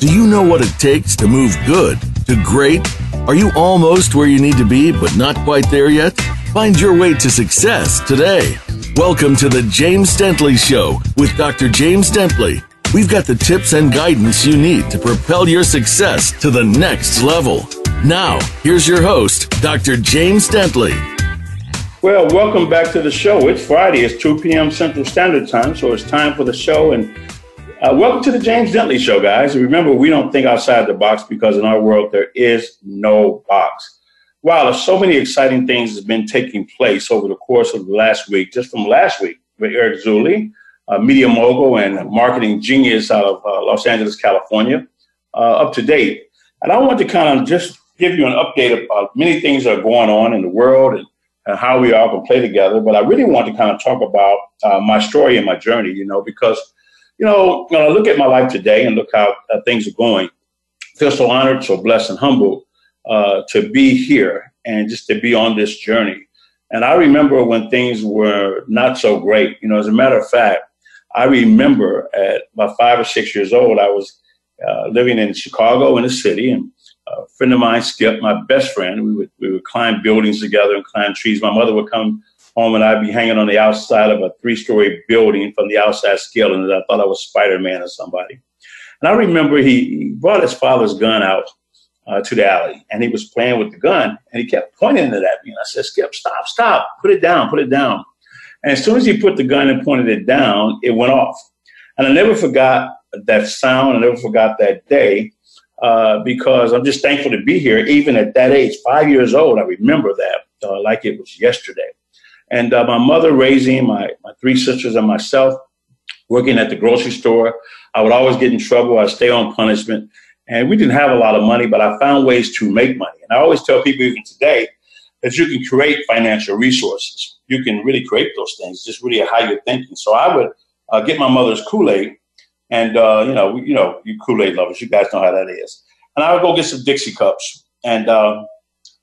Do you know what it takes to move good to great? Are you almost where you need to be, but not quite there yet? Find your way to success today. Welcome to the James Dentley Show with Dr. James Dentley. We've got the tips and guidance you need to propel your success to the next level. Now, here's your host, Dr. James Dentley. Well, welcome back to the show. It's Friday. It's 2 p.m. Central Standard Time, so it's time for the show. And uh, welcome to the James Dentley Show, guys. Remember, we don't think outside the box because in our world there is no box. Wow, there's so many exciting things have been taking place over the course of the last week. Just from last week with Eric Zuley, a media mogul and marketing genius out of uh, Los Angeles, California, uh, up to date. And I want to kind of just give you an update about many things that are going on in the world and, and how we all can play together. But I really want to kind of talk about uh, my story and my journey, you know, because – you know, when I look at my life today and look how uh, things are going, I feel so honored, so blessed, and humbled uh, to be here and just to be on this journey. And I remember when things were not so great. You know, as a matter of fact, I remember at about five or six years old, I was uh, living in Chicago in the city, and a friend of mine, Skip, my best friend, we would we would climb buildings together and climb trees. My mother would come home and I'd be hanging on the outside of a three story building from the outside scaling and I thought I was Spider Man or somebody. And I remember he, brought his father's gun out uh, to the alley and he was playing with the gun and he kept pointing it at me. And I said, Skip, stop, stop, put it down, put it down. And as soon as he put the gun and pointed it down, it went off. And I never forgot that sound. I never forgot that day uh, because I'm just thankful to be here, even at that age, five years old. I remember that uh, like it was yesterday. And uh, my mother raising my, my three sisters and myself, working at the grocery store. I would always get in trouble. I'd stay on punishment. And we didn't have a lot of money, but I found ways to make money. And I always tell people, even today, that you can create financial resources. You can really create those things, just really how you're thinking. So I would uh, get my mother's Kool Aid, and uh, you know, you know, you Kool Aid lovers, you guys know how that is. And I would go get some Dixie cups, and uh,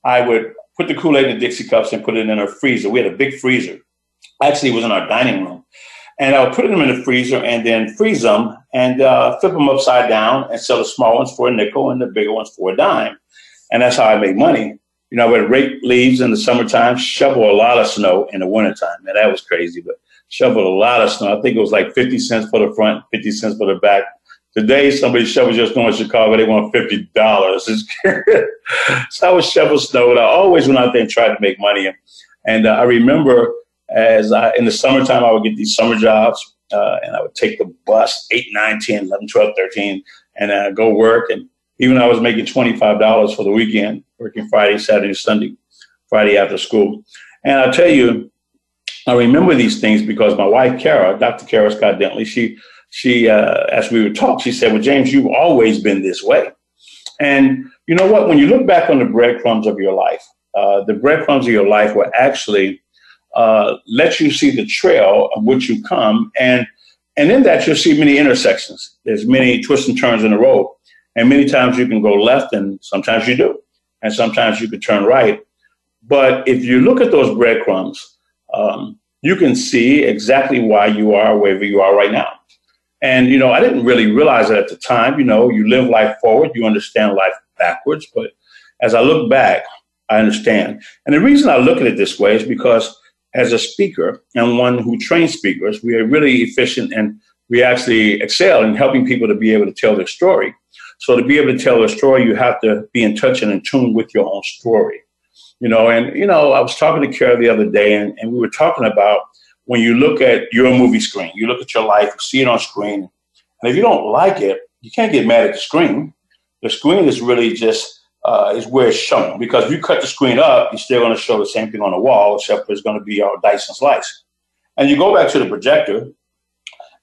I would put the Kool Aid in the Dixie cups and put it in our freezer. We had a big freezer. Actually, it was in our dining room. And I would put them in the freezer and then freeze them and uh, flip them upside down and sell the small ones for a nickel and the bigger ones for a dime. And that's how I made money. You know, I would rake leaves in the summertime, shovel a lot of snow in the wintertime. Man, that was crazy, but shovel a lot of snow. I think it was like 50 cents for the front, 50 cents for the back. Today, somebody shovels your snow in Chicago, they want fifty dollars. so I was shovel snow. I always went out there and tried to make money. And uh, I remember as I, in the summertime, I would get these summer jobs, uh, and I would take the bus 8, 9, 10, 11, 12, 13, and uh, go work. And even I was making $25 for the weekend, working Friday, Saturday, Sunday, Friday after school. And I'll tell you, I remember these things because my wife, Kara, Dr. Kara Scott Dentley, she she, uh, as we would talk, she said, Well, James, you've always been this way. And you know what? When you look back on the breadcrumbs of your life, uh, the breadcrumbs of your life will actually uh, let you see the trail of which you come. And, and in that, you'll see many intersections. There's many twists and turns in the road. And many times you can go left, and sometimes you do. And sometimes you can turn right. But if you look at those breadcrumbs, um, you can see exactly why you are wherever you are right now. And, you know, I didn't really realize it at the time. You know, you live life forward, you understand life backwards. But as I look back, I understand. And the reason I look at it this way is because as a speaker and one who trains speakers, we are really efficient and we actually excel in helping people to be able to tell their story. So to be able to tell a story, you have to be in touch and in tune with your own story. You know, and you know, I was talking to Kara the other day and, and we were talking about when you look at your movie screen, you look at your life, you see it on screen, and if you don't like it, you can't get mad at the screen. The screen is really just uh, is where it's shown because if you cut the screen up, you're still going to show the same thing on the wall, except it's going to be all dice and slice. And you go back to the projector,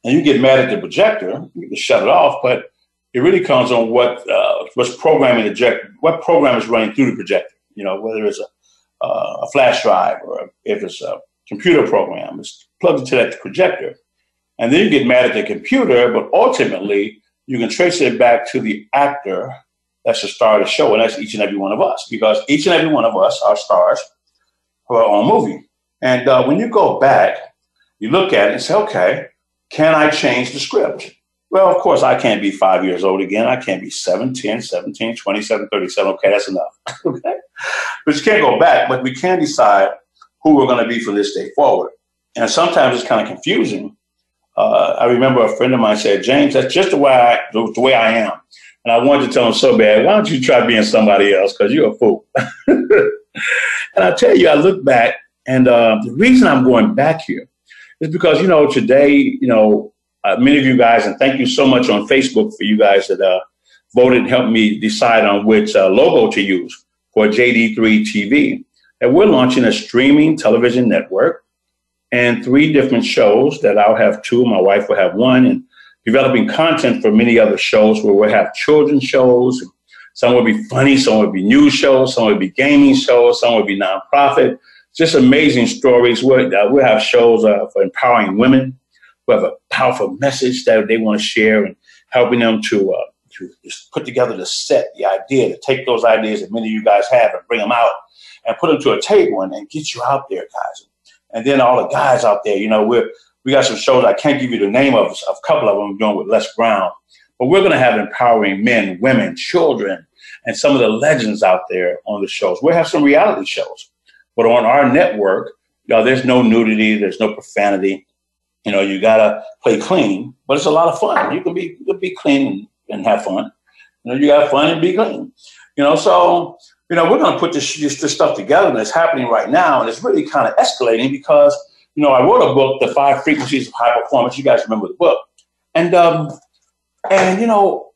and you get mad at the projector, you can shut it off, but it really comes on what uh, what's programming the projector, what program is running through the projector. You know, whether it's a, uh, a flash drive or if it's a computer program. It's plugged into that projector. And then you get mad at the computer, but ultimately you can trace it back to the actor that's the star of the show, and that's each and every one of us, because each and every one of us are stars of our own movie. And uh, when you go back, you look at it and say, okay, can I change the script? Well, of course, I can't be five years old again. I can't be 17, 17, 27, 37. Okay, that's enough. okay. But you can't go back, but we can decide who we're going to be from this day forward. And sometimes it's kind of confusing. Uh, I remember a friend of mine said, James, that's just the way I, the, way I am. And I wanted to tell him so bad, why don't you try being somebody else? Because you're a fool. and I tell you, I look back, and uh, the reason I'm going back here is because, you know, today, you know, uh, many of you guys, and thank you so much on Facebook for you guys that uh, voted and helped me decide on which uh, logo to use for JD3 TV. And we're launching a streaming television network and three different shows that I'll have two. My wife will have one, and developing content for many other shows where we'll have children's shows. Some will be funny, some will be news shows, some will be gaming shows, some will be nonprofit. Just amazing stories. We'll, uh, we'll have shows uh, for empowering women who have a powerful message that they want to share and helping them to, uh, to just put together the set, the idea, to take those ideas that many of you guys have and bring them out and put them to a table and, and get you out there, guys. And then all the guys out there, you know, we're, we got some shows. I can't give you the name of, a couple of them doing with Les Brown, but we're going to have empowering men, women, children, and some of the legends out there on the shows. We'll have some reality shows, but on our network, you know, there's no nudity, there's no profanity, you know, you gotta play clean, but it's a lot of fun. You can be you can be clean and have fun. You know, you got fun and be clean. You know, so you know, we're gonna put this, this, this stuff together and it's happening right now, and it's really kind of escalating because you know I wrote a book, The Five Frequencies of High Performance. You guys remember the book, and um, and you know,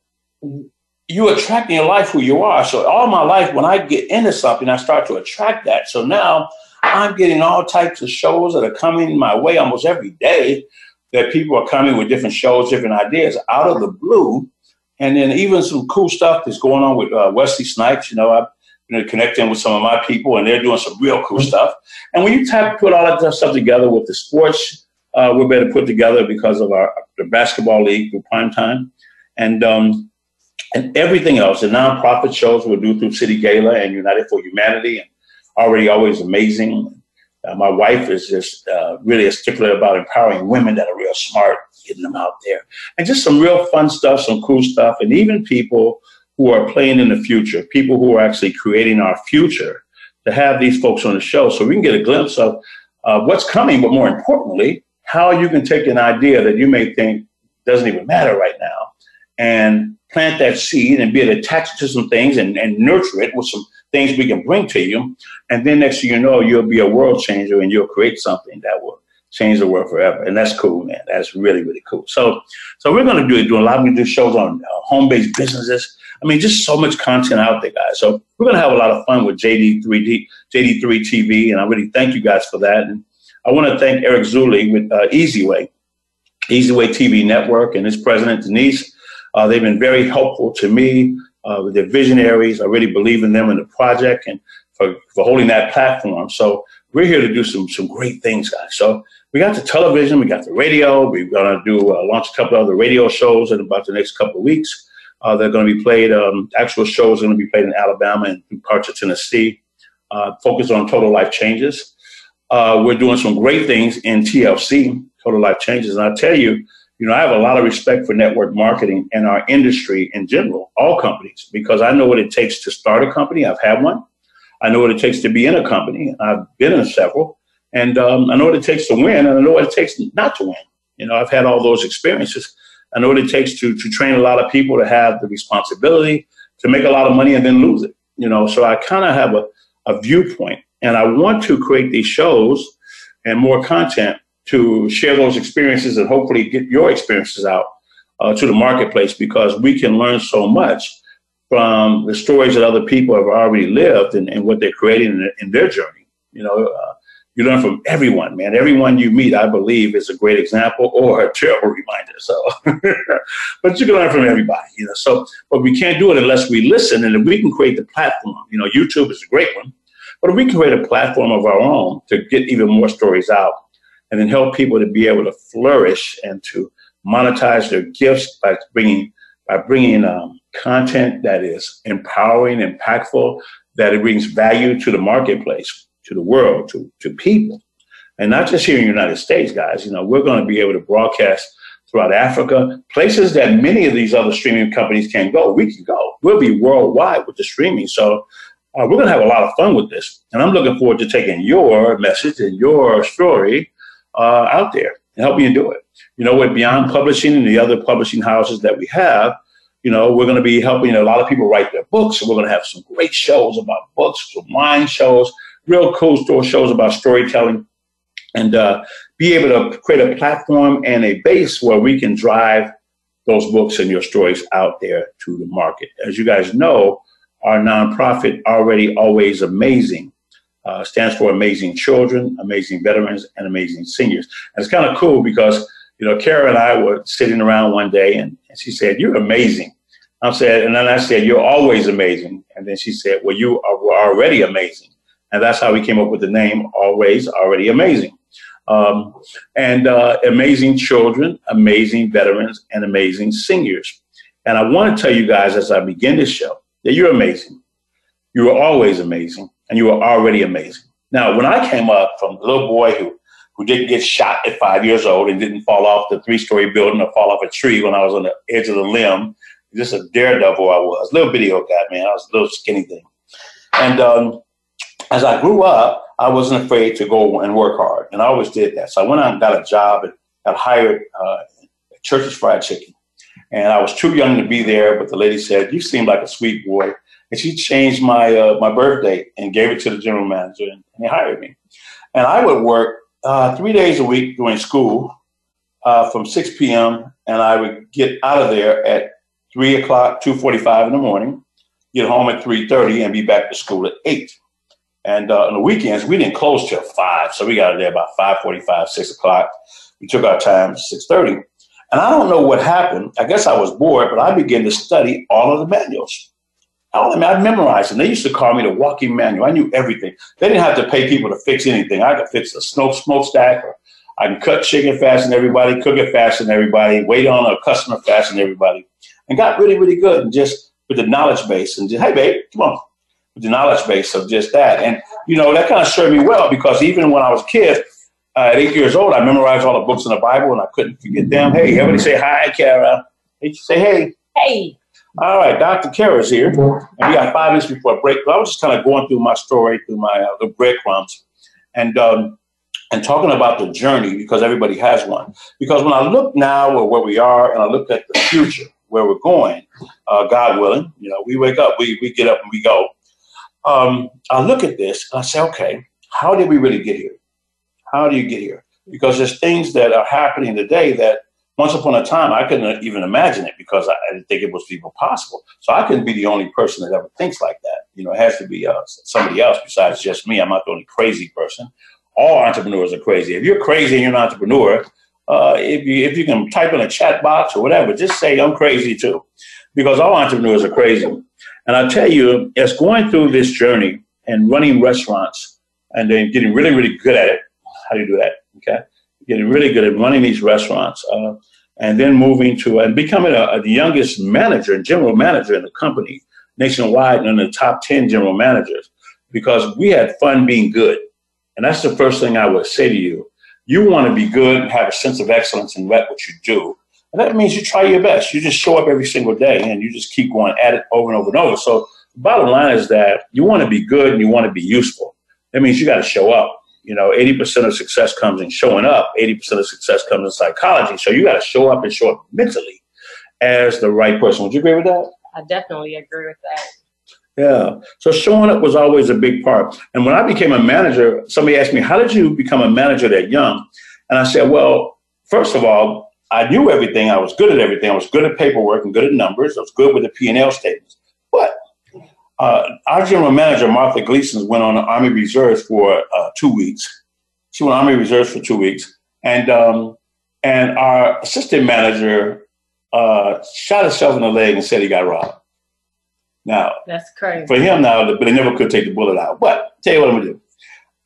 you attract in your life who you are. So all my life, when I get into something, I start to attract that. So now I'm getting all types of shows that are coming my way almost every day that people are coming with different shows, different ideas out of the blue. And then even some cool stuff that's going on with uh, Wesley Snipes. You know, I've been connecting with some of my people and they're doing some real cool stuff. And when you tap, put all that stuff together with the sports, uh, we're better put together because of our the basketball league through prime time. And um, and everything else, the nonprofit shows we'll do through City Gala and United for Humanity and already always amazing. Uh, my wife is just uh, really a stickler about empowering women that are real smart, getting them out there, and just some real fun stuff, some cool stuff, and even people who are playing in the future, people who are actually creating our future, to have these folks on the show so we can get a glimpse of uh, what's coming, but more importantly, how you can take an idea that you may think doesn't even matter right now and plant that seed and be attached to some things and, and nurture it with some things we can bring to you. And then next thing you know, you'll be a world changer and you'll create something that will change the world forever. And that's cool, man. That's really, really cool. So, so we're going to do do a lot of do shows on uh, home-based businesses. I mean, just so much content out there, guys. So we're going to have a lot of fun with JD3D, JD3 TV. And I really thank you guys for that. And I want to thank Eric Zuley with uh, Easy Way, Easy Way TV Network and his president, Denise. Uh, they've been very helpful to me uh, they're visionaries. I really believe in them and the project and for, for holding that platform. So we're here to do some some great things, guys. So we got the television, we got the radio. We're gonna do uh, launch a couple other radio shows in about the next couple of weeks. Uh, they're going to be played. Um, actual shows are going to be played in Alabama and parts of Tennessee. Uh, focus on total life changes. Uh, we're doing some great things in TLC, total life changes, and I tell you, you know, I have a lot of respect for network marketing and our industry in general, all companies, because I know what it takes to start a company. I've had one. I know what it takes to be in a company. I've been in several. And um, I know what it takes to win, and I know what it takes not to win. You know, I've had all those experiences. I know what it takes to, to train a lot of people to have the responsibility to make a lot of money and then lose it. You know, so I kind of have a, a viewpoint, and I want to create these shows and more content to share those experiences and hopefully get your experiences out uh, to the marketplace because we can learn so much from the stories that other people have already lived and, and what they're creating in, in, their journey. You know, uh, you learn from everyone, man. Everyone you meet, I believe, is a great example or a terrible reminder. So, but you can learn from everybody, you know. So, but we can't do it unless we listen, and if we can create the platform, you know, YouTube is a great one, but if we can create a platform of our own to get even more stories out, and then help people to be able to flourish and to monetize their gifts by bringing by bringing um, content that is empowering, impactful, that it brings value to the marketplace, to the world, to, to people. And not just here in the United States, guys. You know, we're going to be able to broadcast throughout Africa, places that many of these other streaming companies can't go. We can go. We'll be worldwide with the streaming. So uh, we're going to have a lot of fun with this. And I'm looking forward to taking your message and your story uh, out there and helping you do it. You know, with Beyond Publishing and the other publishing houses that we have, you know, we're going to be helping a lot of people write their books. We're going to have some great shows about books, some wine shows, real cool store shows about storytelling, and uh, be able to create a platform and a base where we can drive those books and your stories out there to the market. As you guys know, our nonprofit, Already Always Amazing, uh, stands for Amazing Children, Amazing Veterans, and Amazing Seniors. And it's kind of cool because, you know, Kara and I were sitting around one day and, and she said, You're amazing. I said, and then I said, You're always amazing. And then she said, Well, you are already amazing. And that's how we came up with the name Always Already Amazing. Um, and uh, amazing children, amazing veterans, and amazing seniors. And I want to tell you guys as I begin this show that you're amazing. You are always amazing, and you are already amazing. Now, when I came up from a little boy who, who didn't get shot at five years old and didn't fall off the three story building or fall off a tree when I was on the edge of the limb, just a daredevil I was, little video guy, man. I was a little skinny thing. And um, as I grew up, I wasn't afraid to go and work hard, and I always did that. So I went out and got a job and got hired uh, at Church's Fried Chicken. And I was too young to be there, but the lady said, "You seem like a sweet boy," and she changed my uh, my birthday and gave it to the general manager, and, and he hired me. And I would work uh, three days a week during school uh, from 6 p.m. and I would get out of there at three o'clock, two forty-five in the morning, get home at three thirty, and be back to school at eight. And uh, on the weekends, we didn't close till five, so we got there about five forty-five, six o'clock. We took our time six thirty, and I don't know what happened. I guess I was bored, but I began to study all of the manuals. All of them, I memorized them. They used to call me the walking manual. I knew everything. They didn't have to pay people to fix anything. I could fix a smoke smokestack, or I can cut chicken faster than everybody, cook it faster than everybody, wait on a customer faster than everybody, and got really, really good. And just with the knowledge base, and just hey, babe, come on, the knowledge base of just that. And, you know, that kind of served me well because even when I was a kid, uh, at eight years old, I memorized all the books in the Bible and I couldn't forget them. Hey, everybody say hi, Kara. Hey, say hey. Hey. All right, Dr. Kara's here. And we got five minutes before break. I was just kind of going through my story, through my uh, the breadcrumbs, and um, and talking about the journey because everybody has one. Because when I look now at where we are and I look at the future, where we're going, uh, God willing, you know, we wake up, we, we get up and we go um, I look at this and I say, okay, how did we really get here? How do you get here? Because there's things that are happening today that once upon a time I couldn't even imagine it because I, didn't think it was even possible. So I couldn't be the only person that ever thinks like that. You know, it has to be uh, somebody else besides just me. I'm not the only crazy person. All entrepreneurs are crazy. If you're crazy and you're an entrepreneur, uh, if you if you can type in a chat box or whatever, just say I'm crazy too, because all entrepreneurs are crazy. And I'll tell you, as going through this journey and running restaurants and then getting really, really good at it, how do you do that? Okay. Getting really good at running these restaurants uh, and then moving to and becoming a, a, the youngest manager and general manager in the company nationwide and in the top 10 general managers because we had fun being good. And that's the first thing I would say to you. You want to be good and have a sense of excellence in what you do. And that means you try your best. You just show up every single day and you just keep going at it over and over and over. So the bottom line is that you want to be good and you want to be useful. That means you got to show up. You know, 80% of success comes in showing up. 80% of success comes in psychology. So you got to show up and show up mentally as the right person. Would you agree with that? I definitely agree with that. Yeah. So showing up was always a big part. And when I became a manager, somebody asked me, How did you become a manager that young? And I said, Well, first of all, I knew everything. I was good at everything. I was good at paperwork and good at numbers. I was good with the P and L statements. But uh, our general manager, Martha Gleason, went on the Army Reserves for uh, two weeks. She went on Army Reserves for two weeks, and um, and our assistant manager uh, shot himself in the leg and said he got robbed. Now, that's crazy for him. Now, but he never could take the bullet out. But tell you what I'm gonna do.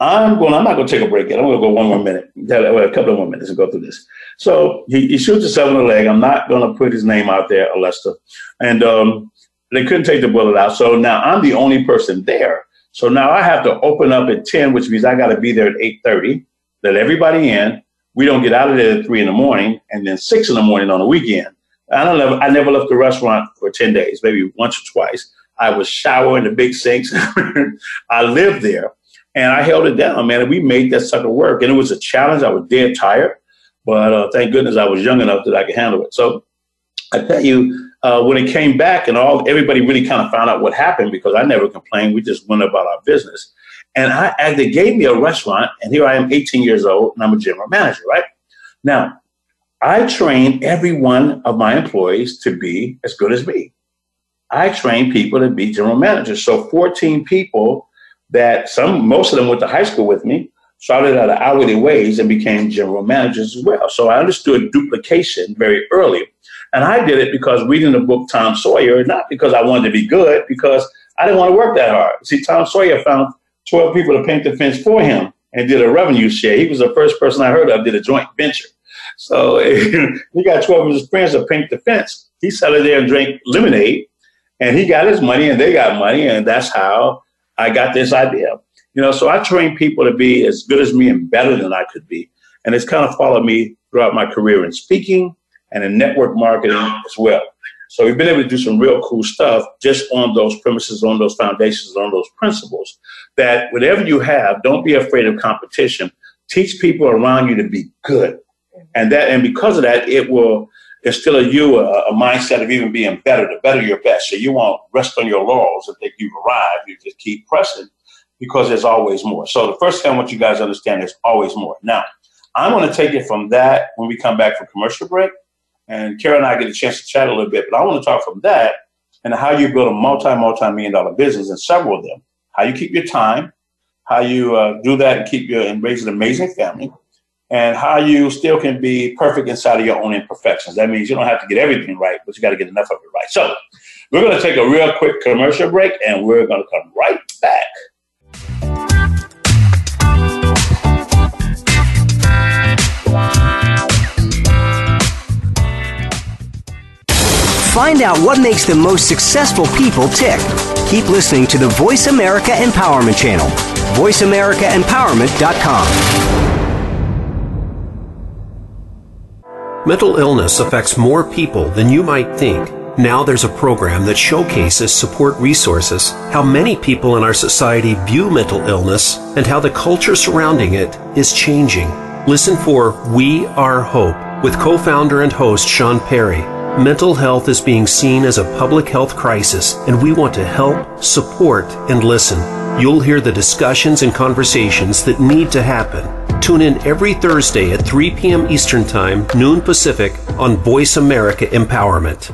I'm going. I'm not going to take a break yet. I'm going to go one more minute, a couple of more minutes, and go through this. So he, he shoots himself in the leg. I'm not going to put his name out there, Alesta. And um, they couldn't take the bullet out. So now I'm the only person there. So now I have to open up at 10, which means I got to be there at 8:30. Let everybody in. we don't get out of there at three in the morning and then six in the morning on the weekend. I don't never, I never left the restaurant for 10 days, maybe once or twice. I was showering the big sinks. I lived there and I held it down, man. And we made that sucker work. And it was a challenge. I was dead tired, but uh, thank goodness I was young enough that I could handle it. So I tell you, uh, when it came back and all, everybody really kind of found out what happened because I never complained. We just went about our business. And I, and they gave me a restaurant, and here I am, 18 years old, and I'm a general manager, right? Now, I train every one of my employees to be as good as me. I train people to be general managers. So 14 people that some, most of them went to high school with me, started at an hourly wage and became general managers as well. So I understood duplication very early. And I did it because reading the book Tom Sawyer, not because I wanted to be good, because I didn't want to work that hard. See, Tom Sawyer found 12 people to paint the fence for him and did a revenue share. He was the first person I heard of did a joint venture. So he got 12 of his friends to paint the fence. He sat there and drank lemonade, and he got his money, and they got money, and that's how I got this idea. You know, so I train people to be as good as me and better than I could be, and it's kind of followed me throughout my career in speaking and in network marketing as well. So we've been able to do some real cool stuff just on those premises, on those foundations, on those principles. That whatever you have, don't be afraid of competition. Teach people around you to be good, and that and because of that, it will instill in you a, a mindset of even being better, to better your best. So you won't rest on your laurels and think you've arrived. You just keep pressing because there's always more. So the first thing I want you guys to understand there's always more. Now, I'm going to take it from that when we come back from commercial break. And Kara and I get a chance to chat a little bit, but I want to talk from that and how you build a multi, multi million dollar business and several of them. How you keep your time, how you uh, do that and keep your and raise an amazing family, and how you still can be perfect inside of your own imperfections. That means you don't have to get everything right, but you got to get enough of it right. So we're going to take a real quick commercial break, and we're going to come right back. Find out what makes the most successful people tick. Keep listening to the Voice America Empowerment Channel, voiceamericaempowerment.com. Mental illness affects more people than you might think. Now there's a program that showcases support resources, how many people in our society view mental illness, and how the culture surrounding it is changing. Listen for We Are Hope with co founder and host Sean Perry Mental health is being seen as a public health crisis, and we want to help, support, and listen. You'll hear the discussions and conversations that need to happen. Tune in every Thursday at 3 p.m. Eastern Time, noon Pacific, on Voice America Empowerment.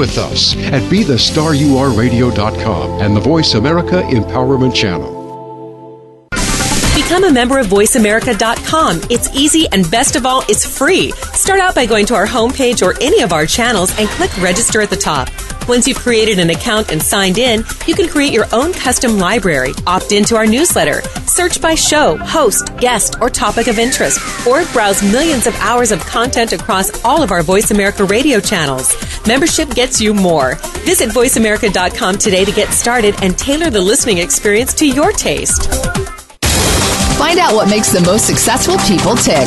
with us at BeTheStarYouAreRadio.com and the Voice America Empowerment Channel. Become a member of VoiceAmerica.com. It's easy and best of all, it's free. Start out by going to our homepage or any of our channels and click register at the top. Once you've created an account and signed in, you can create your own custom library, opt into our newsletter, search by show, host, guest, or topic of interest, or browse millions of hours of content across all of our Voice America radio channels. Membership gets you more. Visit VoiceAmerica.com today to get started and tailor the listening experience to your taste. Find out what makes the most successful people tick.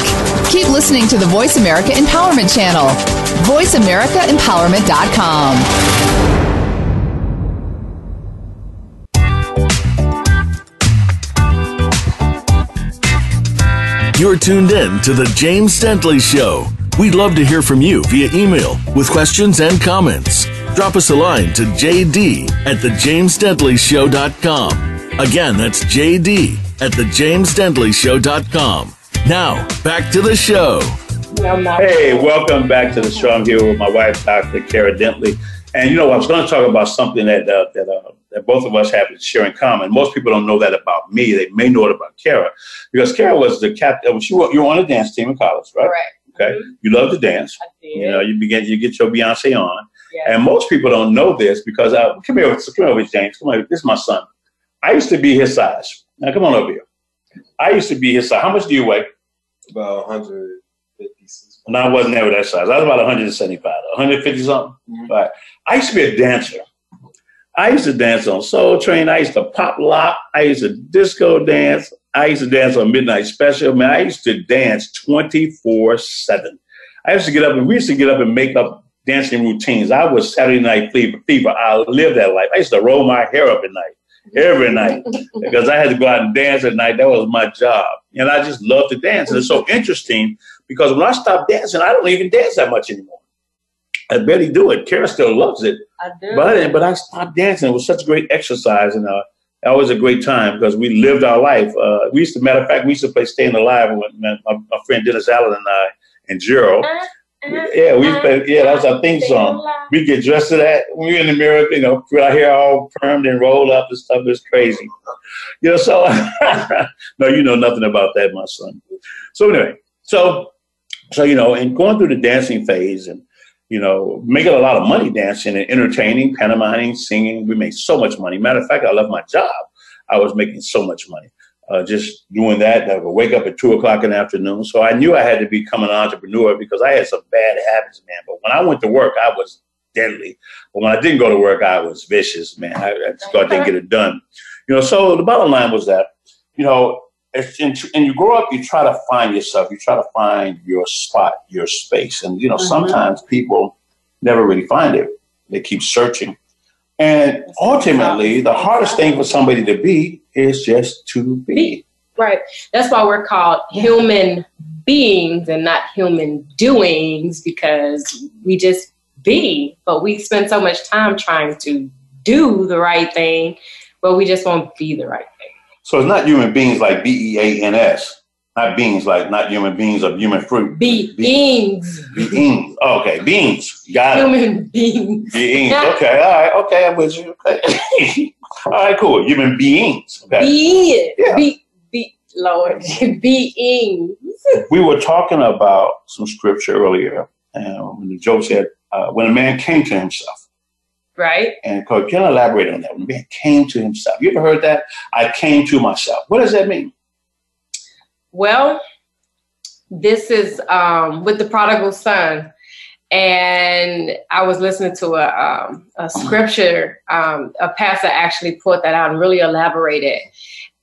Keep listening to the Voice America Empowerment Channel. VoiceAmericaEmpowerment.com. You're tuned in to The James Dentley Show. We'd love to hear from you via email with questions and comments. Drop us a line to jd at thejamesdentleyshow.com. Again, that's jd at thejamesdentleyshow.com. Now, back to the show. Hey, welcome back to the show. I'm here with my wife, Dr. Kara Dentley. And you know, I was going to talk about something that uh, that uh, that both of us have to share in common. Most people don't know that about me. They may know it about Kara because Kara was the captain. She you were on a dance team in college, right? Correct. Okay, you love to dance. I did. You know, you begin you get your Beyonce on, yeah. and most people don't know this because uh, come here, come over, James. Come on, this is my son. I used to be his size. Now come on over here. I used to be his size. How much do you weigh? About 150. No, I wasn't ever that size. I was about 175, 150 something. Mhm. Right. I used to be a dancer. I used to dance on Soul Train. I used to pop lock. I used to disco dance. I used to dance on Midnight Special. Man, I used to dance 24 7. I used to get up and we used to get up and make up dancing routines. I was Saturday Night Fever. fever. I lived that life. I used to roll my hair up at night, every night, because I had to go out and dance at night. That was my job. And I just loved to dance. And it's so interesting because when I stopped dancing, I don't even dance that much anymore. I barely do it. Kara still loves it. I do. But I but I stopped dancing. It was such great exercise and uh, that was a great time because we lived our life. Uh, we used to, matter of fact, we used to play Staying Alive with my, my, my friend Dennis Allen and I and Gerald. Yeah, we play, yeah, that was our theme song. We get dressed to that. when We're in the mirror, you know, our hair all permed and rolled up and stuff. It's crazy. You know, so no, you know nothing about that, my son. So anyway, so so you know, and going through the dancing phase and you know, making a lot of money dancing and entertaining, pantomiming, singing. We made so much money. Matter of fact, I left my job. I was making so much money. Uh, just doing that, I would wake up at two o'clock in the afternoon. So I knew I had to become an entrepreneur because I had some bad habits, man. But when I went to work, I was deadly. But when I didn't go to work, I was vicious, man. I, I just I didn't get it done. You know, so the bottom line was that, you know, and, and you grow up, you try to find yourself. You try to find your spot, your space. And, you know, Mhm. sometimes people never really find it. They keep searching. And ultimately, the hardest thing for somebody to be is just to be. Right. That's why we're called human beings and not human doings because we just be. But we spend so much time trying to do the right thing, but we just won't be the right thing. So it's not human beings like B E A N S, not beings like not human beings of human fruit. Be beings. Beings. Oh, okay, beings. Got it. Human beings. Beings. Okay, all right. Okay, I'm with you. Okay. all right, cool. Human beings. Okay. Be Yeah. Be be Lord. Beings. we were talking about some scripture earlier, and when the Job said, uh, "When a man came to himself," Right? and can you elaborate on that? When man came to himself, you ever heard that? I came to myself. What does that mean? Well, this is um, with the prodigal son. And I was listening to a, um, a scripture. Um, a pastor actually put that out and really elaborated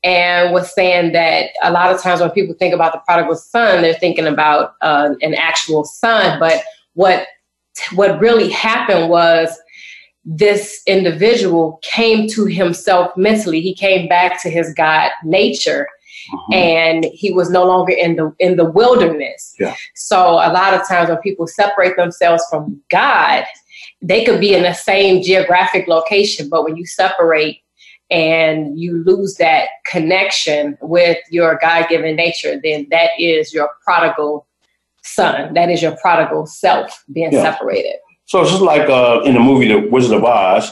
and was saying that a lot of times when people think about the prodigal son, they're thinking about uh, an actual son. But what what really happened was this individual came to himself mentally. He came back to his God nature uh-huh. and he was no longer in the in the wilderness. Yeah. So a lot of times when people separate themselves from God, they could be in the same geographic location, but when you separate and you lose that connection with your God-given nature, then that is your prodigal son. That is your prodigal self being Yeah. separated. So it's just like uh, in the movie The Wizard of Oz.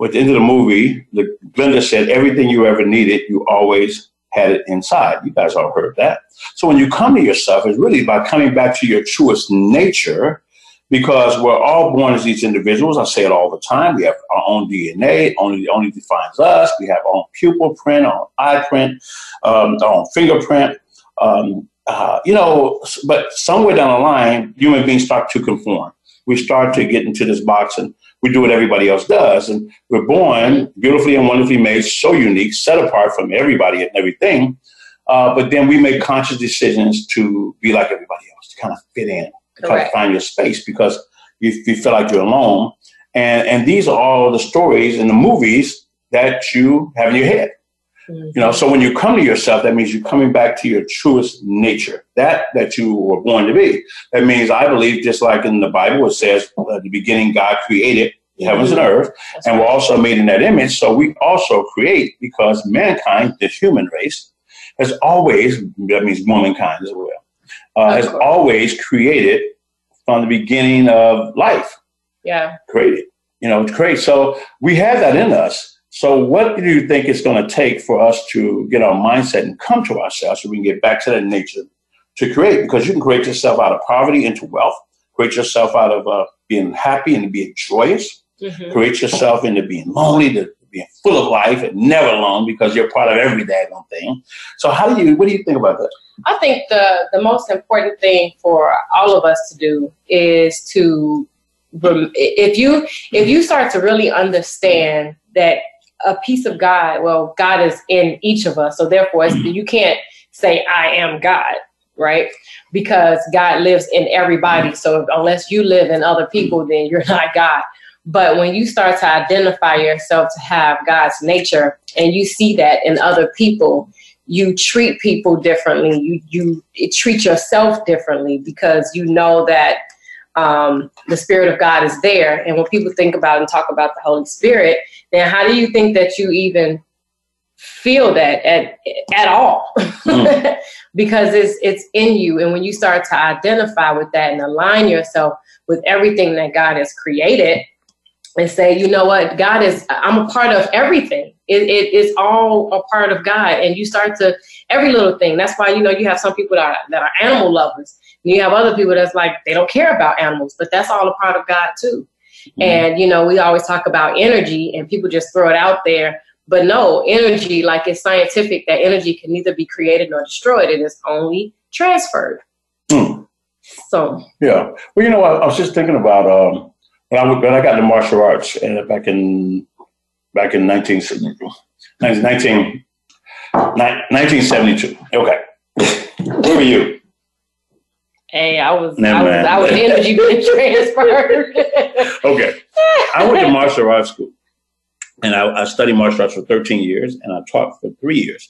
At the end of the movie, the Glinda said, "Everything you ever needed, you always had it inside." You guys all heard that. So when you come to yourself, it's really about coming back to your truest nature, because we're all born as these individuals. I say it all the time. We have our own DNA. Only only defines us. We have our own pupil print, our own eye print, um, our own fingerprint. Um, uh, you know, but somewhere down the line, human beings start to conform we start to get into this box and we do what everybody else does. And we're born beautifully and wonderfully made, so unique, set apart from everybody and everything. Uh, but then we make conscious decisions to be like everybody else, to kind of fit in, to try to find your space because you, you feel like you're alone. And, and these are all the stories and the movies that you have in your head. You know, so when you come to yourself, that means you're coming back to your truest nature, that that you were born to be. That means I believe, just like in the Bible, it says, "At the beginning, God created the heavens and earth, That's and right. we're also made in that image. So we also create because mankind, the human race, has always that means womankind as well, uh, has always created from the beginning of life Yeah. created. You know, it's great. So we have that in us. So, what do you think it's going to take for us to get our mindset and come to ourselves so we can get back to that nature to create? Because you can create yourself out of poverty into wealth, create yourself out of uh, being happy and being joyous, mm-hmm. create yourself into being lonely, to being full of life and never alone because you're part of every daggone thing. So, how do you? What do you think about that? I think the the most important thing for all of us to do is to if you if you start to really understand that a piece of God, well, God is in each of us, so therefore mm-hmm. you can't say I am God, right? Because God lives in everybody. Mm-hmm. So unless you live in other people, then you're not God. But when you start to identify yourself to have God's nature and you see that in other people, you treat people differently. You you treat yourself differently because you know that um, the Spirit of God is there. And when people think about and talk about the Holy Spirit, then how do you think that you even feel that at at all? Mm. because it's it's in you. And when you start to identify with that and align yourself with everything that God has created, and say, you know what, God is, I'm a part of everything. It, it is all a part of God. And you start to, every little thing. That's why, you know, you have some people that are, that are animal lovers. And you have other people that's like, they don't care about animals, but that's all a part of God too. Mm-hmm. And, you know, we always talk about energy and people just throw it out there. But no, energy, like it's scientific, that energy can neither be created nor destroyed. It is only transferred. Mm. So. Yeah. Well, you know, I, I was just thinking about, um, when I, when I got into martial arts and back in back in 19, 19, 1972. Okay. Where were you? Hey, I was, I was, I was energy being transferred. okay. I went to martial arts school and I, I, studied martial arts for 13 years and I taught for three years.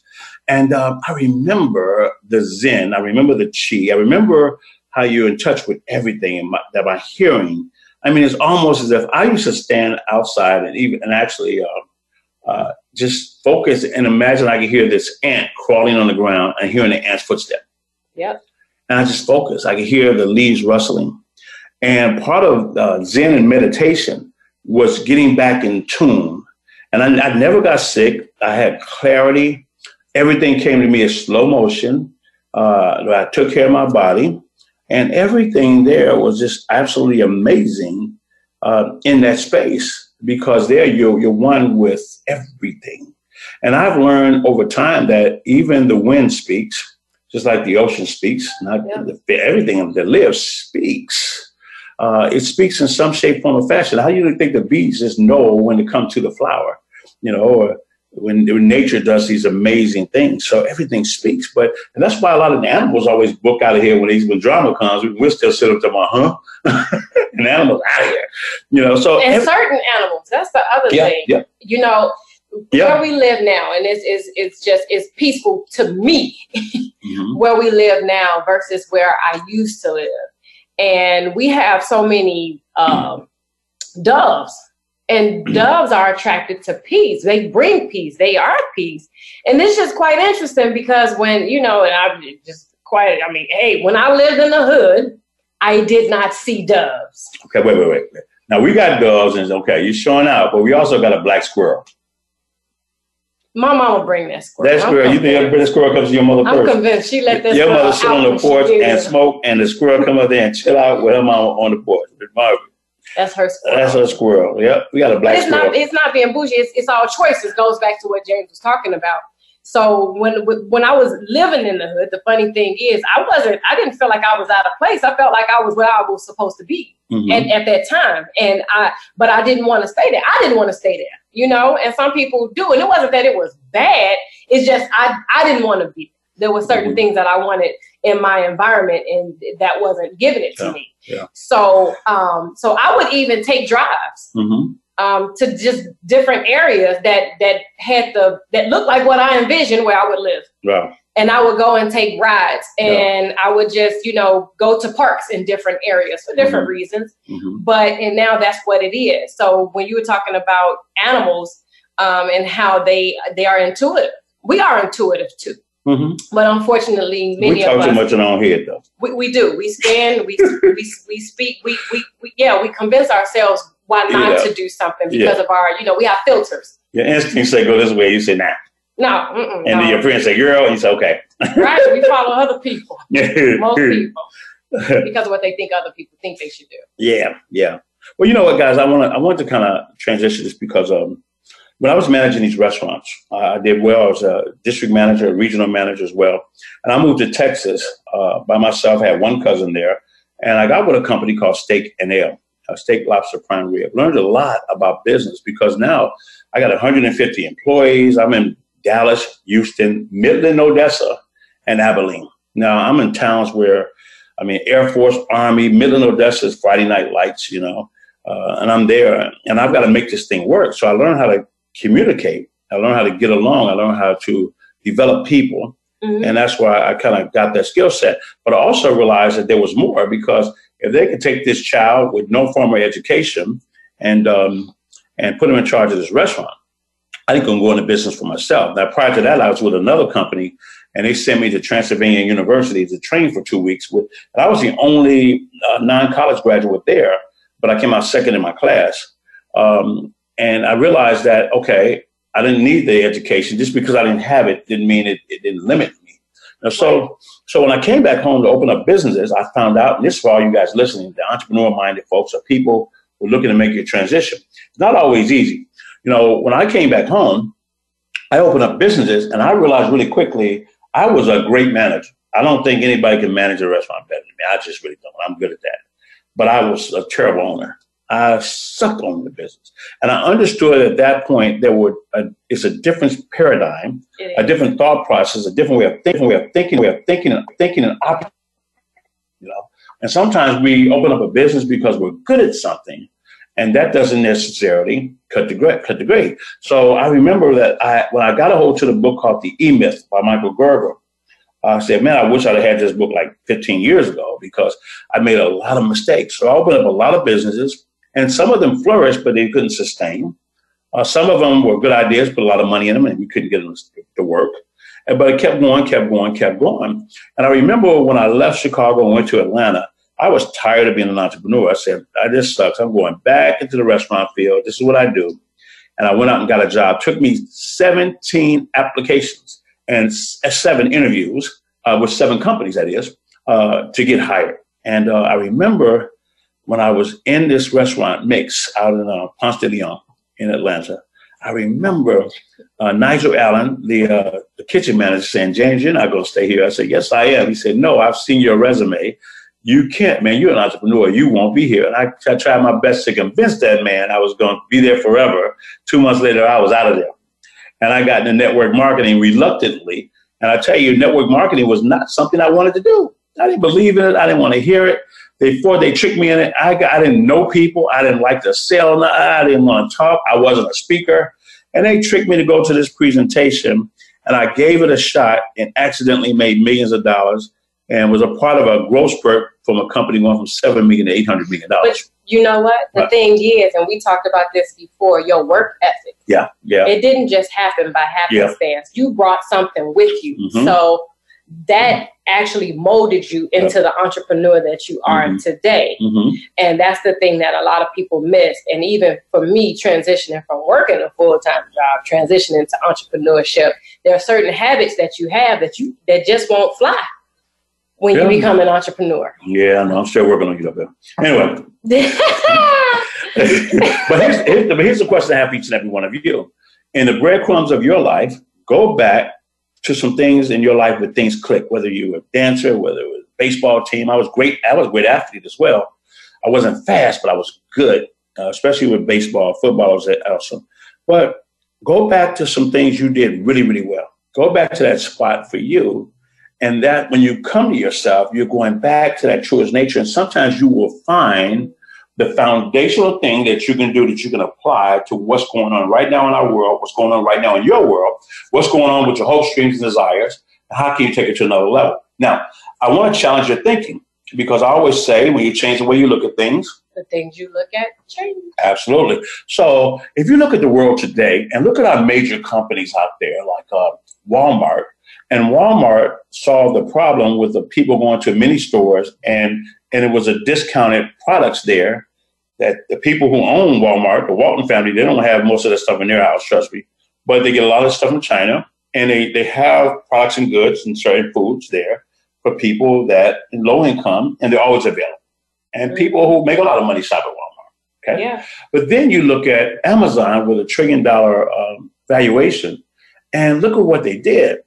And um, I remember the Zen, I remember the Chi, I remember how you're in touch with everything my, that my hearing I mean, it's almost as if I used to stand outside and even and actually uh, uh, just focus and imagine I could hear this ant crawling on the ground and hearing the ant's footstep. Yep. And I just focus. I could hear the leaves rustling. And part of uh, Zen and meditation was getting back in tune. And I, I never got sick. I had clarity. Everything came to me in slow motion. Uh, I took care of my body. And everything there was just absolutely amazing uh, in that space because there you're, you're one with everything. And I've learned over time that even the wind speaks, just like the ocean speaks, not yeah. the, everything that lives speaks. Uh, it speaks in some shape, form, or fashion. How do you think the bees just know when to come to the flower? You know, or when, when, nature does these amazing things. So everything speaks. But and that's why a lot of the animals always book out of here when these when drama comes. We're still sitting up to my huh? and animals out of here. You know, so and every, certain animals, that's the other yeah, thing. Yeah. You know, yeah. where we live now, and it's it's it's just it's peaceful to me mm-hmm. where we live now versus where I used to live. And we have so many um, doves and doves are attracted to peace. They bring peace. They are peace. And this is quite interesting because when, you know, and I'm just quite, I mean, hey, when I lived in the hood, I did not see doves. Okay, wait, wait, wait. Now we got doves and okay, you're showing out, but we also got a black squirrel. My mama bring that squirrel. That squirrel, you think that squirrel comes to your mother I'm convinced she let that Your mother sit on the porch and smoke, and the squirrel come up there and chill out with her mama on the porch. That's her squirrel. That's her squirrel. Yep. We got a black it's squirrel. Not, it's not being bougie. It's, it's all choices. Goes back to what James was talking about. So when when I was living in the hood, the funny thing is I wasn't. I didn't feel like I was out of place. I felt like I was where I was supposed to be mm-hmm. at, at that time. And I, but I didn't want to stay there. I didn't want to stay there. You know. And some people do. And it wasn't that it was bad. It's just I I didn't want to be. There were certain mm-hmm. things that I wanted in my environment, and that wasn't giving it to yeah. me. Yeah. So, um, so I would even take drives mm-hmm. um, to just different areas that that had the that looked like what I envisioned where I would live. Wow. And I would go and take rides, and yeah. I would just, you know, go to parks in different areas for different mm-hmm. reasons. Mm-hmm. But and now that's what it is. So when you were talking about animals um, and how they they are intuitive, we are intuitive too. Mm-hmm. But unfortunately, many we talk of us, too much in our head, though. We, we do. We stand. We we, we speak. We, we we yeah. We convince ourselves why not yeah. to do something because yeah. of our you know we have filters. Your instincts say go this way. You say nah. No. And no. then your friends say girl. You say okay. right. We follow other people. Most people. Because of what they think other people think they should do. Yeah, yeah. Well, you know what, guys? I want to I want to kind of transition this because um, when I was managing these restaurants, I did well. I was a district manager, a regional manager as well, and I moved to Texas uh, by myself. I had one cousin there, and I got with a company called Steak and Ale, uh, Steak Lobster Prime Rib. Learned a lot about business because now I got 150 employees. I'm in Dallas, Houston, Midland, Odessa, and Abilene. Now I'm in towns where I mean, Air Force, Army, Midland, Odessa is Friday Night Lights, you know, uh, and I'm there and I've got to make this thing work. So I learned how to communicate. I learned how to get along. I learned how to develop people. Mhm. And that's why I kind of got that skill set. But I also realized that there was more because if they could take this child with no formal education and um, and put him in charge of this restaurant, I think I'm going to business for myself. Now, prior to that, I was with another company, and they sent me to Transylvania University to train for two weeks. With, and I was the only uh, non-college graduate there, but I came out second in my class. Um, and I realized that okay, I didn't need the education just because I didn't have it didn't mean it, it didn't limit me. Now, so so when I came back home to open up businesses, I found out, and this is for all you guys listening, the entrepreneur-minded folks are people who are looking to make a transition. It's not always easy. You know, when I came back home, I opened up businesses, and I realized really quickly I was a great manager. I don't think anybody can manage a restaurant better than me. I just really don't. I'm good at that. But I was a terrible owner. I sucked on the business, and I understood at that point there were a, uh, it's a different paradigm, a different thought process, a different way of thinking, way of thinking, way of thinking, and thinking and operating. You know, and sometimes we open up a business because we're good at something, and that doesn't necessarily cut the grade. Cut the grade. So I remember that I when I got a hold to the book called The E Myth by Michael Gerber, I said, "Man, I wish I'd had this book like 15 years ago because I made a lot of mistakes." So I opened up a lot of businesses, and some of them flourished, but they couldn't sustain. Uh, some of them were good ideas, put a lot of money in them, and we couldn't get them to work. And- But it kept going, kept going, kept going. And I remember when I left Chicago and went to Atlanta, I was tired of being an entrepreneur. I said, this sucks. I'm going back into the restaurant field. This is what I do. And I went out and got a job. took me 17 applications and s- seven interviews uh, with seven companies, that is, uh, to get hired. And uh, I remember when I was in this restaurant mix out in uh, Ponce de Leon in Atlanta, I remember uh, Nigel Allen, the, uh, the kitchen manager, saying, James, you're not going to stay here. I said, Yes, I am. He said, No, I've seen your resume. You can't, man. You're an entrepreneur. You won't be here. And I, I tried my best to convince that man I was going to be there forever. Two months later, I was out of there. And I got into network marketing reluctantly. And I tell you, network marketing was not something I wanted to do. I didn't believe in it. I didn't want to hear it. Before they tricked me in it, I, I didn't know people. I didn't like to sell. I didn't want to talk. I wasn't a speaker. And they tricked me to go to this presentation. And I gave it a shot and accidentally made millions of dollars and was a part of a growth spurt from a company going from seven million to eight hundred million dollars. But you know what? The What? thing is, and we talked about this before, your work ethic. Yeah, yeah, It didn't just happen by happenstance. You brought something with you. Mhm. So that actually molded you into the entrepreneur that you are Mhm. today. hmm And that's the thing that a lot of people miss. And even for me, transitioning from working a full time job, transitioning to entrepreneurship, there are certain habits that you have that you that just won't fly when Yeah. you become an entrepreneur. yeah. No, I'm still working on you up there. Anyway, but here's, here's, the, here's the question I have for each and every one of you. In the breadcrumbs of your life, go back to some things in your life where things click, whether you were a dancer, whether it was a baseball team. I was great. I was a great athlete as well. I wasn't fast, but I was good, uh, especially with baseball. Football was awesome. But go back to some things you did really, really well. Go back to that spot for you. And that when you come to yourself, you're going back to that truest nature. And sometimes you will find the foundational thing that you can do that you can apply to what's going on right now in our world, what's going on right now in your world, what's going on with your hopes, dreams, and desires. and How can you take it to another level? Now, I want to challenge your thinking because I always say when you change the way you look at things, the things you look at change. Absolutely. So if you look at the world today and look at our major companies out there like uh, Walmart, and Walmart solved the problem with the people going to many stores and and it was a discounted products there that the people who own Walmart, the Walton family, they don't have most of that stuff in their house, trust me. But they get a lot of stuff from China and they, they have products and goods and certain foods there for people that in low income and they're always available. And people who make a lot of money shop at Walmart. Okay. Yeah. But then you look at Amazon with a trillion dollar um, valuation and look at what they did.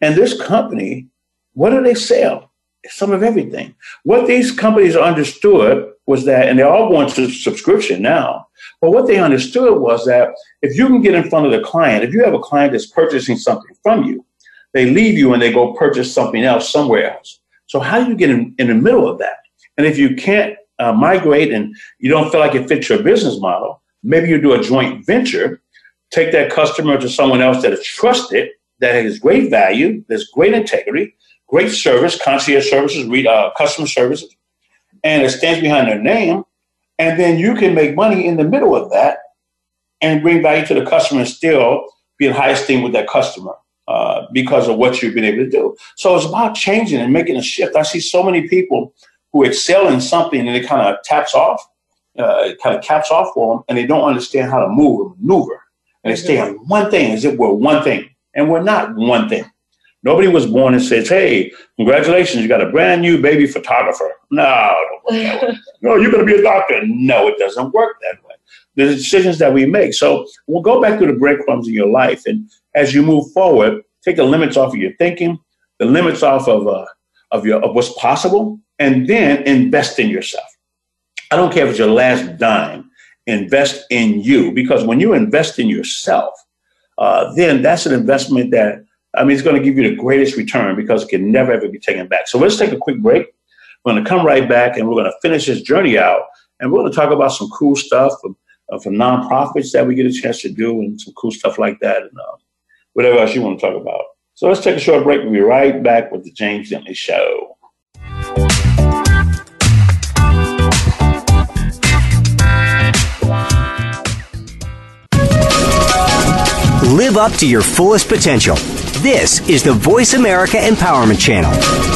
And this company, what do they sell? Some of everything. What these companies understood was that, and they're all going to subscription now, but what they understood was that if you can get in front of the client, if you have a client that's purchasing something from you, they leave you and they go purchase something else somewhere else. So how do you get in, in the middle of that? And if you can't uh, migrate and you don't feel like it fits your business model, maybe you do a joint venture, take that customer to someone else that is trusted, that has great value, there's great integrity, great service, concierge services, uh, customer services, and it stands behind their name. And then you can make money in the middle of that and bring value to the customer and still be in high esteem with that customer uh, because of what you've been able to do. So it's about changing and making a shift. I see so many people who excel in something and it kind of taps off, uh, it kind of caps off for them, and they don't understand how to move and maneuver. And they stay on one thing as if we're one thing. And we're not one thing. Nobody was born and says, "Hey, congratulations, you got a brand new baby photographer." No, no, you're going to be a doctor. No, it doesn't work that way. The decisions that we make. So we'll go back to the breadcrumbs in your life, and as you move forward, take the limits off of your thinking, the limits off of uh, of your of what's possible, and then invest in yourself. I don't care if it's your last dime. Invest in you because when you invest in yourself, uh, then that's an investment that I mean, it's going to give you the greatest return because it can never ever be taken back. So let's take a quick break. We're going to come right back and we're going to finish this journey out. And we're going to talk about some cool stuff from, uh, from nonprofits that we get a chance to do and some cool stuff like that and uh, whatever else you want to talk about. So let's take a short break. We'll be right back with the James Dentley Show. Live up to your fullest potential. This is the Voice America Empowerment Channel.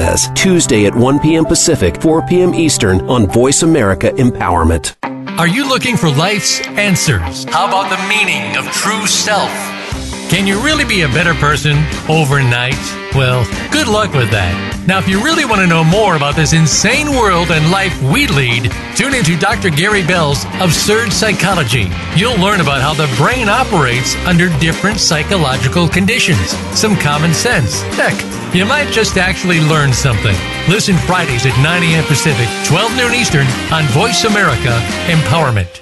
says, Tuesday at 1 p.m. Pacific, 4 p.m. Eastern on Voice America Empowerment. Are you looking for life's answers? How about the meaning of true self? Can you really be a better person overnight? Well, good luck with that. Now, if you really want to know more about this insane world and life we lead, tune into Dr. Gary Bell's Absurd Psychology. You'll learn about how the brain operates under different psychological conditions, some common sense. Heck, you might just actually learn something. Listen Fridays at 9 a.m. Pacific, 12 noon Eastern on Voice America Empowerment.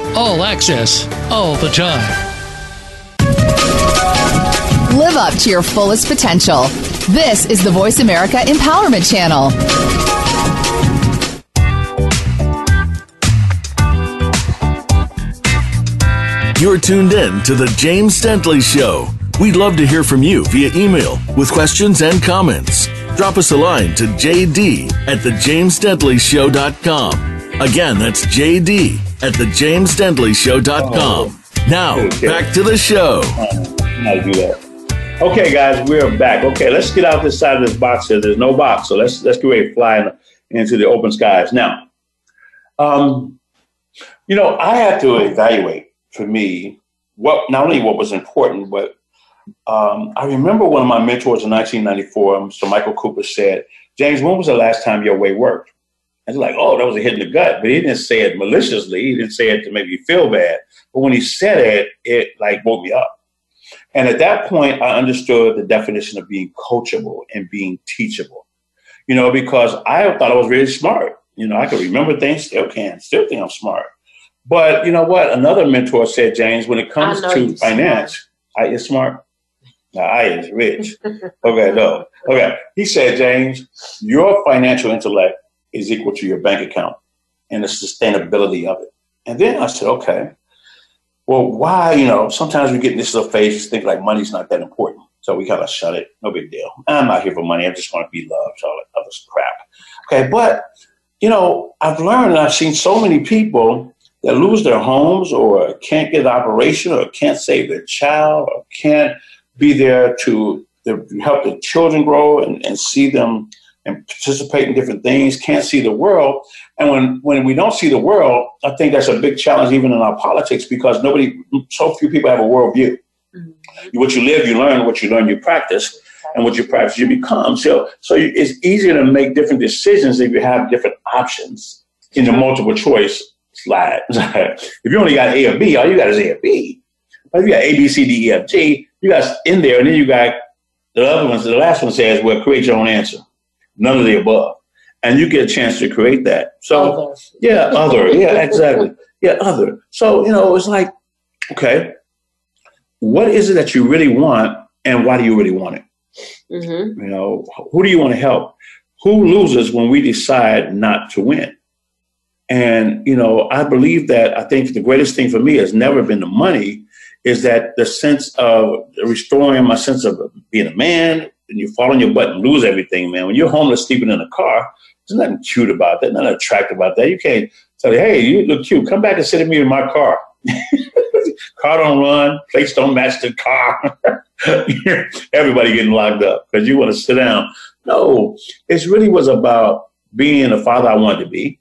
All access, all the time. Live up to your fullest potential. This is the Voice America Empowerment Channel. You're tuned in to The James Dentley Show. We'd love to hear from you via email with questions and comments. Drop us a line to jd at thejamesdentleyshow.com. Again, that's jd at thejamesdentleyshow.com. Now, back to the show. How do that. Okay, guys, we're back. Okay, let's get out this side of this box here. There's no box, so let's let's get ready to fly into the open skies. Now, um, you know, I had to evaluate for me what not only what was important, but um, I remember one of my mentors in 1994, Mr. Michael Cooper, said, "James, when was the last time your way worked?" And like, oh, that was a hit in the gut. But he didn't say it maliciously. He didn't say it to make me feel bad. But when he said it, it like woke me up. And at that point, I understood the definition of being coachable and being teachable. You know, because I thought I was really smart. You know, I could remember things, still can, still think I'm smart. But you know what? Another mentor said, James, when it comes to finance, I is smart. Now, I is rich. okay, no. Okay. He said, James, your financial intellect is equal to your bank account and the sustainability of it. And then I said, okay, well, why, you know, sometimes we get in this little phase, think like money's not that important. So we kind of shut it. No big deal. I'm not here for money. I just want to be loved, all that other crap. Okay. But, you know, I've learned and I've seen so many people that lose their homes or can't get an operation or can't save their child or can't be there to, help their children grow and, and see them and participate in different things, can't see the world. And when, when we don't see the world, I think that's a big challenge even in our politics because nobody, so few people have a worldview. Mm-hmm. What you live, you learn. What you learn, you practice. And what you practice, you become. So, so it's easier to make different decisions if you have different options in the multiple choice slide. if you only got A or B, all you got is A or B. But if you got A, B, C, D, E, F, G, you got in there, and then you got the other ones. The last one says, "Well, create your own answer." None of the above, and you get a chance to create that. So, other. yeah, other, yeah, exactly, yeah, other. So you know, it's like, okay, what is it that you really want, and why do you really want it? Mm-hmm. You know, who do you want to help? Who loses when we decide not to win? And, you know, I believe that I think the greatest thing for me has never been the money, is that the sense of restoring my sense of being a man, and you fall on your butt and lose everything, man. When you're homeless sleeping in a car, there's nothing cute about that, nothing attractive about that. You can't tell you, hey, you look cute. Come back and sit with me in my car. car don't run, plates don't match the car. Everybody getting locked up because you want to sit down. No, it really was about being the father I wanted to be,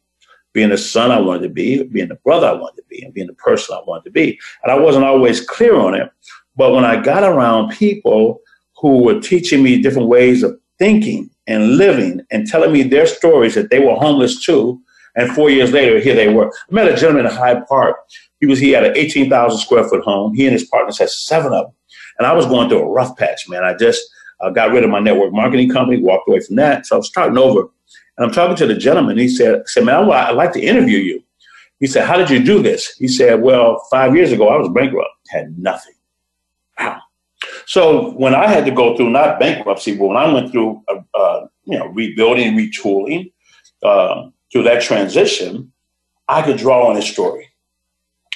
being the son I wanted to be, being the brother I wanted to be, and being the person I wanted to be. And I wasn't always clear on it. But when I got around people who were teaching me different ways of thinking and living and telling me their stories that they were homeless too, and four years later, here they were. I met a gentleman in Hyde Park. He was he had an 18,000 square foot home. He and his partners had seven of them. And I was going through a rough patch, man. I just uh, got rid of my network marketing company, walked away from that. So I was starting over. And I'm talking to the gentleman. He said, said man, I'd like to interview you. He said, how did you do this? He said, well, five years ago, I was bankrupt, had nothing. Wow. So when I had to go through not bankruptcy, but when I went through, uh, uh, you know, rebuilding, retooling, uh, through that transition, I could draw on his story.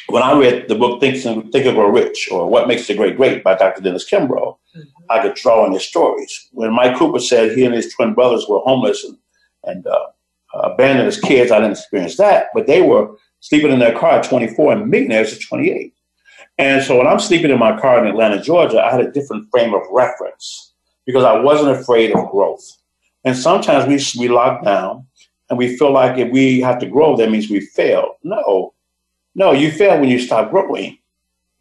When I read the book Think, Think and Grow Rich or What Makes the Great Great by Dr. Dennis Kimbro, mm-hmm. I could draw on his stories. When Mike Cooper said he and his twin brothers were homeless and and uh, abandoned as kids. I didn't experience that, but they were sleeping in their car at 24 and millionaires at 28. And so when I'm sleeping in my car in Atlanta, Georgia, I had a different frame of reference because I wasn't afraid of growth. And sometimes we, we lock down and we feel like if we have to grow, that means we fail. No, no, you fail when you stop growing.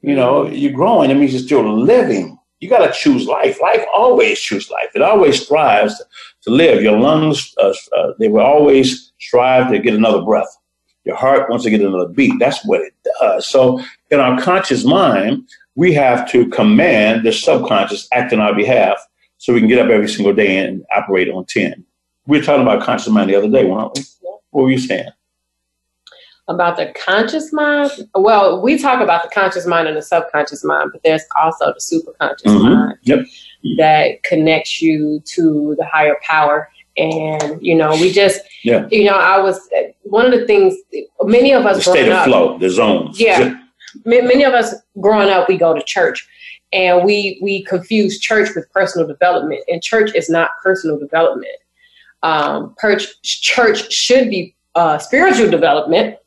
You know, you're growing, it means you're still living. You got to choose life. Life always choose life. It always strives to live. Your lungs, uh, uh, they will always strive to get another breath. Your heart wants to get another beat. That's what it does. So, in our conscious mind, we have to command the subconscious act on our behalf so we can get up every single day and operate on 10. We were talking about conscious mind the other day, weren't we? What were you saying? About the conscious mind? Well, we talk about the conscious mind and the subconscious mind, but there's also the superconscious mm-hmm. mind. Yep that connects you to the higher power. And you know, we just, yeah. you know, I was one of the things. Many of us the state of up, flow, the zones. Yeah, many of us growing up, we go to church, and we we confuse church with personal development, and church is not personal development. Um, church church should be uh, spiritual development.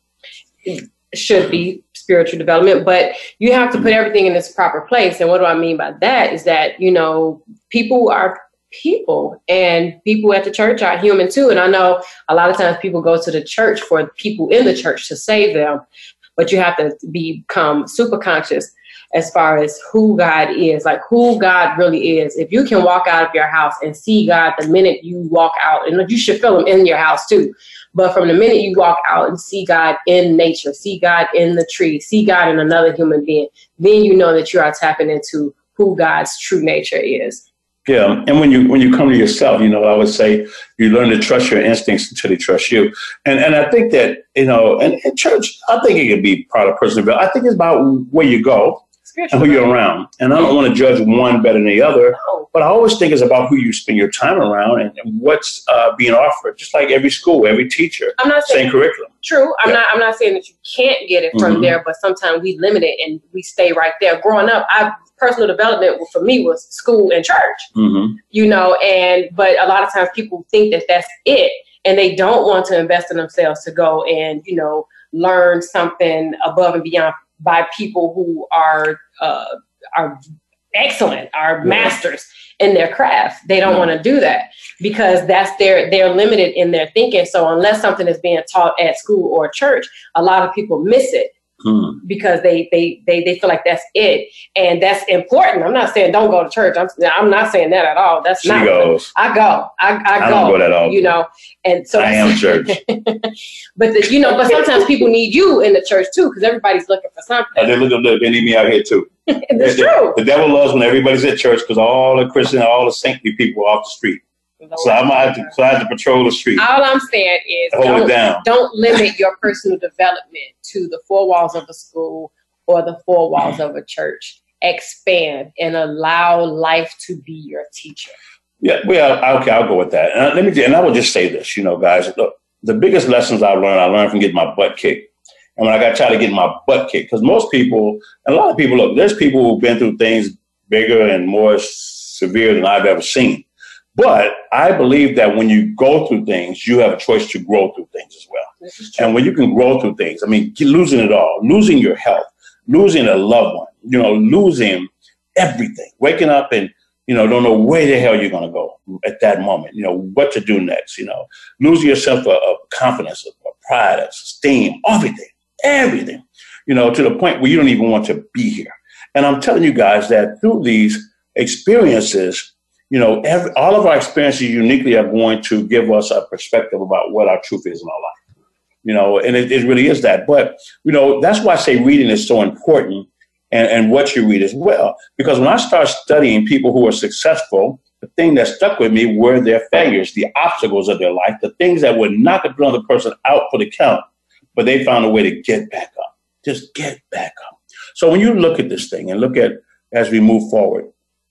Should be spiritual development, but you have to put everything in its proper place. And what do I mean by that is that, you know, people are people and people at the church are human too. And I know a lot of times people go to the church for people in the church to save them, but you have to become super conscious. as far as who God is, like who God really is. If you can walk out of your house and see God the minute you walk out, and you should feel Him in your house too. But from the minute you walk out and see God in nature, see God in the tree, see God in another human being, then you know that you are tapping into who God's true nature is. Yeah, and when you when you come to yourself, you know, I would say you learn to trust your instincts until they trust you. And and I think that you know, and, and church, I think it can be part of personal development. I think it's about where you go and who you're around. And I don't want to judge one better than the other, but I always think it's about who you spend your time around and, and what's uh, being offered. Just like every school, every teacher, I'm not saying, same curriculum. True. I'm Yeah. not. I'm not saying that you can't get it from Mhm. there, but sometimes we limit it and we stay right there. Growing up, I personal development for me was school and church. Mm-hmm. You know, and but a lot of times people think that that's it, and they don't want to invest in themselves to go and you know learn something above and beyond by people who are uh, are excellent, are Yeah. masters in their craft. They don't Yeah. want to do that because that's their they're limited in their thinking. So unless something is being taught at school or church, a lot of people miss it Hmm. because they they they they feel like that's it and that's important. I'm not saying don't go to church. I'm I'm not saying that at all. That's She not. goes. I go. I, I, I go. don't go that all. You know, and so I am church. but the, you know, but sometimes people need you in the church too because everybody's looking for something. Uh, they look, look, they need me out here too. It's the, true. The devil loves when everybody's at church because all the Christian, all the saintly people are off the street. So I'm out to, so I have to patrol the street. All I'm saying is Hold it don't, down. don't limit your personal development to the four walls of a school or the four walls of a church. Expand and allow life to be your teacher. Yeah, well, okay, I'll go with that. And let me, and I will just say this, you know, guys, look, the biggest lessons I've learned, I learned from getting my butt kicked. And when I got tired of getting my butt kicked, because most people, and a lot of people, look, there's people who've been through things bigger and more severe than I've ever seen. But I believe that when you go through things, you have a choice to grow through things as well. And when you can grow through things, I mean, losing it all, losing your health, losing a loved one, you know, losing everything, waking up and, you know, don't know where the hell you're going to go at that moment, you know, what to do next, you know, losing yourself of, of confidence, of, of pride, of esteem, everything, everything, you know, to the point where you don't even want to be here. And I'm telling you guys that through these experiences, you know, every, all of our experiences uniquely are going to give us a perspective about what our truth is in our life. You know, and it, it really is that. But, you know, that's why I say reading is so important and, and what you read as well. Because when I start studying people who are successful, the thing that stuck with me were their failures, the obstacles of their life, the things that would knock another person out for the count, but they found a way to get back up. Just get back up. So when you look at this thing and look at as we move forward,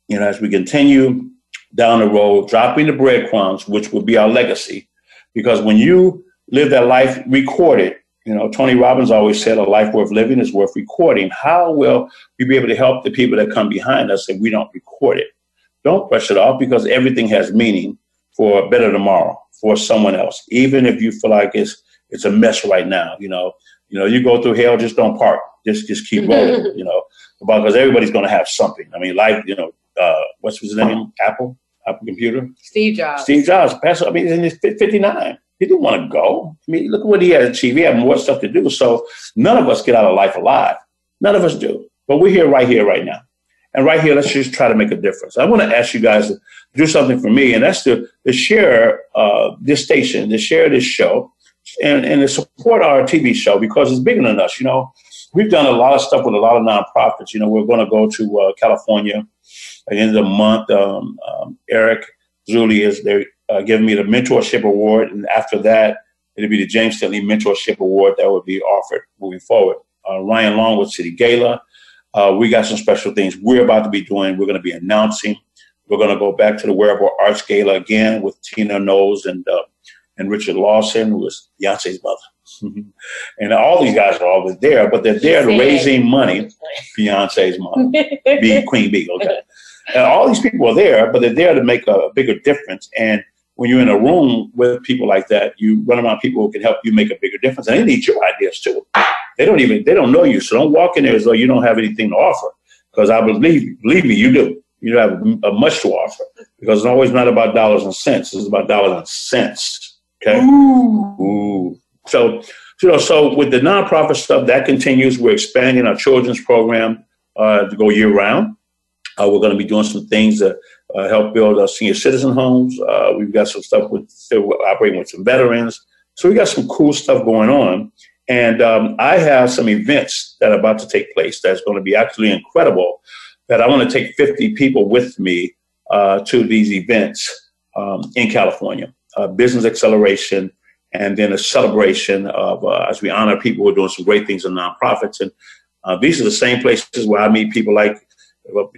you know, as we continue down the road, dropping the breadcrumbs, which will be our legacy. Because when you live that life recorded, you know, Tony Robbins always said a life worth living is worth recording. How will we be able to help the people that come behind us if we don't record it? Don't brush it off because everything has meaning for a better tomorrow for someone else. Even if you feel like it's it's a mess right now, you know, you know, you go through hell, just don't park. Just just keep rolling, you know, because everybody's gonna have something. I mean, life, you know, uh, what's his name? Apple, Apple Computer. Steve Jobs. Steve Jobs, passed. I mean, he's in his 59. He didn't want to go. I mean, look at what he had achieved. He had more stuff to do. So none of us get out of life alive. None of us do. But we're here right here, right now. And right here, let's just try to make a difference. I want to ask you guys to do something for me, and that's to, to share uh, this station, to share this show, and, and to support our TV show because it's bigger than us. You know, we've done a lot of stuff with a lot of nonprofits. You know, we're going to go to uh, California the end of the month. Um, um, Eric Zuli is there uh, giving me the mentorship award, and after that, it'll be the James Dentley Mentorship Award that will be offered moving forward. Uh, Ryan Long with City Gala. Uh, we got some special things we're about to be doing. We're going to be announcing. We're going to go back to the Wearable Arts Gala again with Tina Knowles and uh, and Richard Lawson, who is Beyonce's mother. and all these guys are always there, but they're there raising money. Beyonce's mom, B, Queen B, okay. And all these people are there, but they're there to make a bigger difference. And when you're in a room with people like that, you run around people who can help you make a bigger difference. And they need your ideas too. They don't even they don't know you, so don't walk in there as though you don't have anything to offer. Because I believe believe me, you do. You have a much to offer because it's always not about dollars and cents. It's about dollars and cents. Okay. Ooh. So you know, so with the nonprofit stuff that continues, we're expanding our children's program. uh, to go year round. Uh, we're going to be doing some things to uh, help build uh, senior citizen homes. Uh, we've got some stuff with still operating with some veterans. So we got some cool stuff going on. And um, I have some events that are about to take place that's going to be actually incredible. That I want to take 50 people with me uh, to these events um, in California. Business acceleration, and then a celebration of uh, as we honor people who are doing some great things in nonprofits. And uh, these are the same places where I meet people like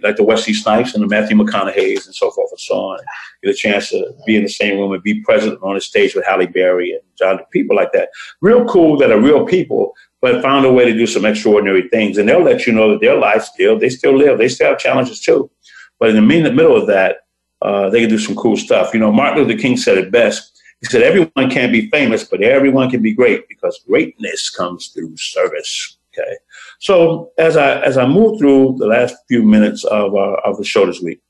like the Wesley Snipes and the Matthew McConaughey's and so forth and so on. Get a chance to be in the same room and be present on the stage with Halle Berry and John, people like that. Real cool that are real people, but found a way to do some extraordinary things. And they'll let you know that their life still, they still live, they still have challenges too. But in the middle of that, uh, they can do some cool stuff. You know, Martin Luther King said it best. He said, everyone can't be famous, but everyone can be great because greatness comes through service. Okay. So as I as I move through the last few minutes of uh, of the show this week,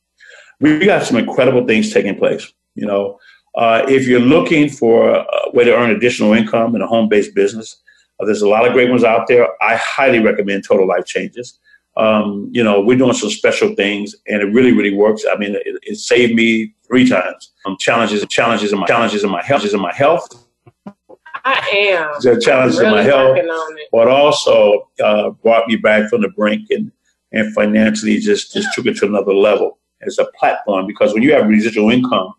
we got some incredible things taking place. You know, uh, if you're looking for a way to earn additional income in a home based business, uh, there's a lot of great ones out there. I highly recommend Total Life Changes. Um, you know, we're doing some special things, and it really, really works. I mean, it, it saved me three times. Um, challenges, challenges in my challenges in my health, challenges in my health. I am. The challenges really in my health, but also uh, brought me back from the brink and and financially just just took it to another level as a platform. Because when you have residual income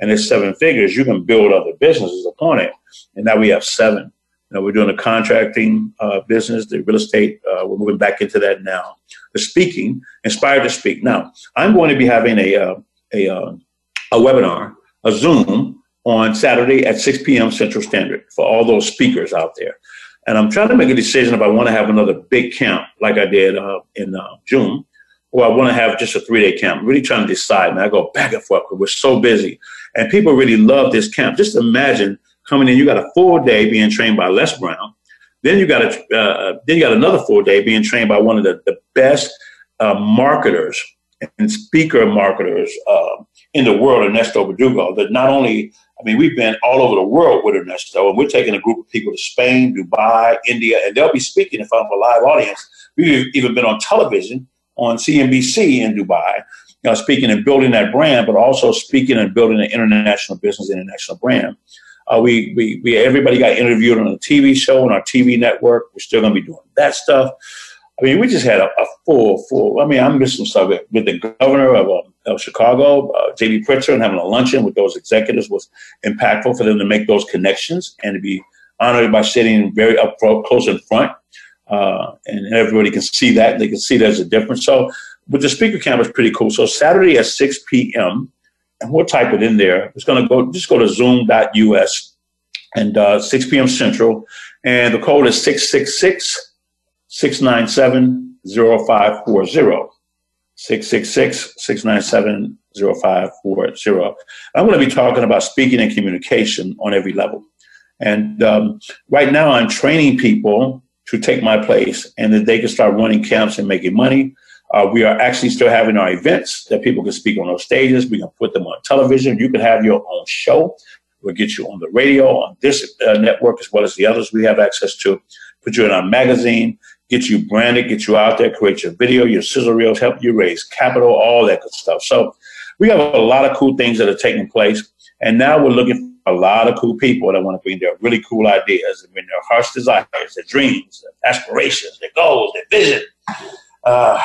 and it's seven figures, you can build other businesses upon it. And now we have seven. You know, we're doing a contracting uh, business, the real estate. Uh, we're moving back into that now. The speaking, inspired to speak. Now, I'm going to be having a uh, a uh, a webinar, a Zoom on Saturday at 6 p.m. Central Standard for all those speakers out there. And I'm trying to make a decision if I want to have another big camp like I did uh, in uh, June, or I want to have just a three day camp. I'm really trying to decide. And I go back and forth because we're so busy. And people really love this camp. Just imagine coming in, you got a full day being trained by Les Brown. Then you got a, uh, then you got another full day being trained by one of the, the best uh, marketers and speaker marketers uh, in the world, Ernesto Verdugo, that not only I mean, we've been all over the world with Ernesto, and we're taking a group of people to Spain, Dubai, India, and they'll be speaking in front of a live audience. We've even been on television on CNBC in Dubai, you know, speaking and building that brand, but also speaking and building an international business, international brand. Uh, we, we, we, everybody got interviewed on a TV show on our TV network. We're still going to be doing that stuff. I mean, we just had a, a full, full. I mean, I'm missing stuff with the governor of, um, Chicago, uh, J.B. Pritzker, and having a luncheon with those executives was impactful for them to make those connections and to be honored by sitting very up close in front. Uh, and everybody can see that. They can see there's a difference. So, with the speaker camp, it's pretty cool. So, Saturday at 6 p.m., and we'll type it in there. It's going to go, just go to zoom.us and uh, 6 p.m. Central. And the code is 666 697 0540. 666-697-0540. I'm going to be talking about speaking and communication on every level. And um, right now I'm training people to take my place and that they can start running camps and making money. Uh, we are actually still having our events that people can speak on those stages. We can put them on television. You can have your own show. We'll get you on the radio, on this uh, network, as well as the others we have access to. Put you in our magazine get you branded, get you out there, create your video, your sizzle reels, help you raise capital, all that good stuff. So we have a lot of cool things that are taking place. And now we're looking for a lot of cool people that want to bring their really cool ideas and bring their heart's desires, their dreams, their aspirations, their goals, their vision. Uh,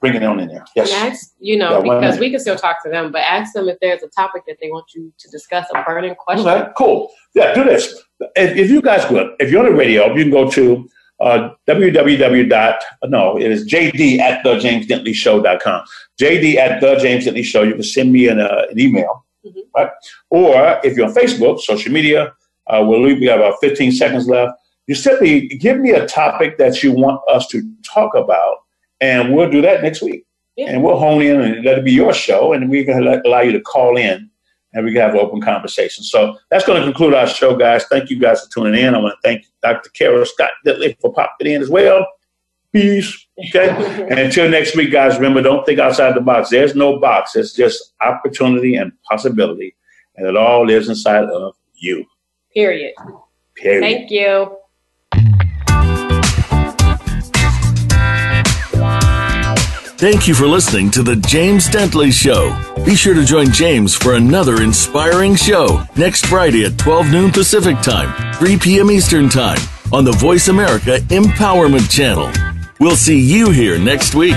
bring it on in there. Yes. Ask, you know, yeah, because we can still talk to them, but ask them if there's a topic that they want you to discuss, a burning question. Okay, cool. Yeah, do this. If, if you guys could, if you're on the radio, you can go to uh, www. dot no, it is jd at the James Dentley Show.com. JD at the James Dentley Show. You can send me an, uh, an email, mm-hmm. right? Or if you're on Facebook, social media, uh, we'll leave, we have about 15 seconds left. You simply give me a topic that you want us to talk about, and we'll do that next week. Yeah. And we'll hone in and let it be your show, and we can allow you to call in and we can have open conversation. So that's going to conclude our show, guys. Thank you guys for tuning in. I want to thank Dr. Carol Scott Dentley for popping in as well. Peace. Okay. and until next week, guys, remember, don't think outside the box. There's no box. It's just opportunity and possibility. And it all lives inside of you. Period. Period. Thank you. Thank you for listening to The James Dentley Show. Be sure to join James for another inspiring show next Friday at 12 noon Pacific Time, 3 p.m. Eastern Time on the Voice America Empowerment Channel. We'll see you here next week.